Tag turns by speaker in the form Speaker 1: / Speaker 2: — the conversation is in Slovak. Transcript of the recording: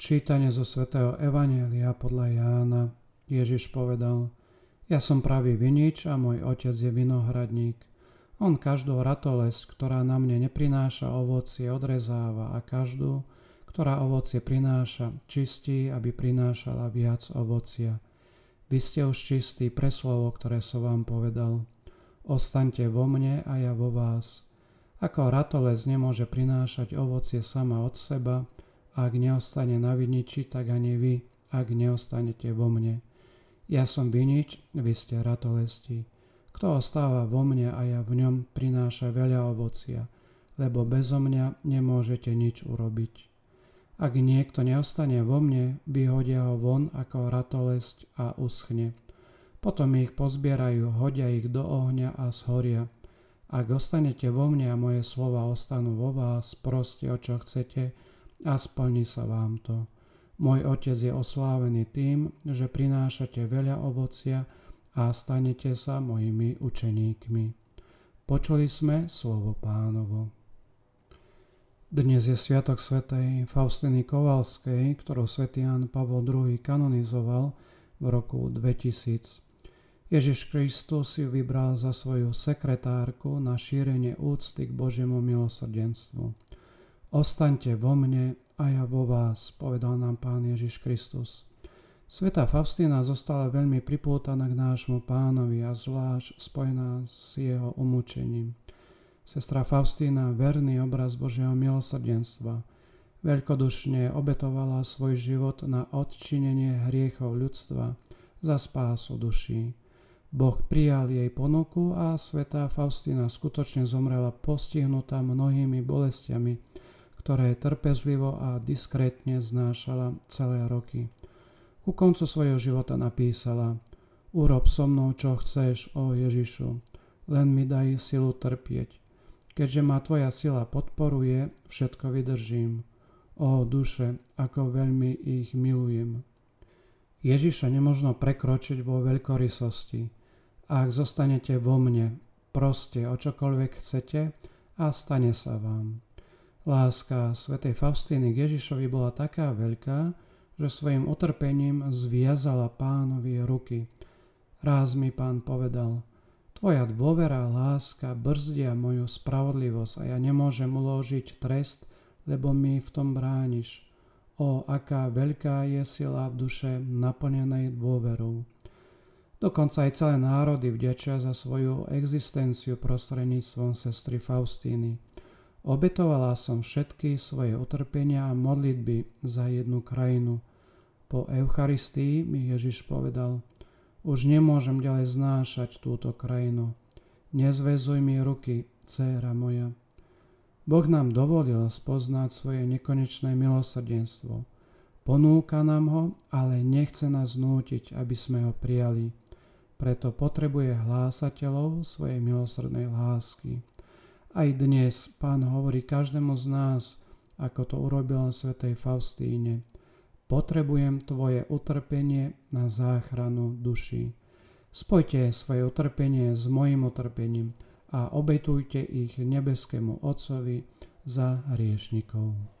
Speaker 1: Čítanie zo svätého Evanielia podľa Jána. Ježiš povedal, ja som pravý vinič a môj otec je vinohradník. On každú ratolesť, ktorá na mne neprináša ovocie, odrezáva a každú, ktorá ovocie prináša, čistí, aby prinášala viac ovocia. Vy ste už čistí pre slovo, ktoré som vám povedal. Ostaňte vo mne a ja vo vás. Ako ratolesť nemôže prinášať ovocie sama od seba, ak neostane na viniči, tak ani vy, ak neostanete vo mne. Ja som vinič, vy ste ratolesti. Kto ostáva vo mne a ja v ňom, prináša veľa ovocia, lebo bezo mňa nemôžete nič urobiť. Ak niekto neostane vo mne, vyhodia ho von ako ratolesť a uschne. Potom ich pozbierajú, hodia ich do ohňa a zhoria. Ak ostanete vo mne a moje slova ostanú vo vás, proste o čo chcete, a splní sa vám to. Môj otec je oslávený tým, že prinášate veľa ovocia a stanete sa mojimi učeníkmi. Počuli sme slovo pánovo. Dnes je Sviatok svätej Faustiny Kovalskej, ktorú svätý Jan Pavol II kanonizoval v roku 2000. Ježiš Kristus si vybral za svoju sekretárku na šírenie úcty k Božiemu milosrdenstvu. Ostaňte vo mne a ja vo vás, povedal nám Pán Ježiš Kristus. Sveta Faustína zostala veľmi pripútaná k nášmu pánovi a zvlášť spojená s jeho umúčením. Sestra Faustína, verný obraz Božieho milosrdenstva, veľkodušne obetovala svoj život na odčinenie hriechov ľudstva za spásu duší. Boh prijal jej ponuku a svetá Faustína skutočne zomrela postihnutá mnohými bolestiami, ktoré trpezlivo a diskrétne znášala celé roky. Ku koncu svojho života napísala Urob so mnou, čo chceš, o Ježišu, len mi daj silu trpieť. Keďže ma tvoja sila podporuje, všetko vydržím. O duše, ako veľmi ich milujem. Ježiša nemožno prekročiť vo veľkorysosti. Ak zostanete vo mne, proste o čokoľvek chcete a stane sa vám. Láska svätej Faustíny k Ježišovi bola taká veľká, že svojim utrpením zviazala pánovi ruky. Ráz mi pán povedal, tvoja dôvera a láska brzdia moju spravodlivosť a ja nemôžem uložiť trest, lebo mi v tom brániš. O, aká veľká je sila v duše naplnenej dôverou. Dokonca aj celé národy vďačia za svoju existenciu prostredníctvom sestry Faustíny. Obetovala som všetky svoje utrpenia a modlitby za jednu krajinu. Po Eucharistii mi Ježiš povedal, už nemôžem ďalej znášať túto krajinu. Nezvezuj mi ruky, dcéra moja. Boh nám dovolil spoznať svoje nekonečné milosrdenstvo. Ponúka nám ho, ale nechce nás nútiť, aby sme ho prijali. Preto potrebuje hlásateľov svojej milosrdnej lásky. Aj dnes Pán hovorí každému z nás, ako to urobil svätej Faustíne. Potrebujem tvoje utrpenie na záchranu duší. Spojte svoje utrpenie s mojim utrpením a obetujte ich nebeskému Otcovi za hriešnikov.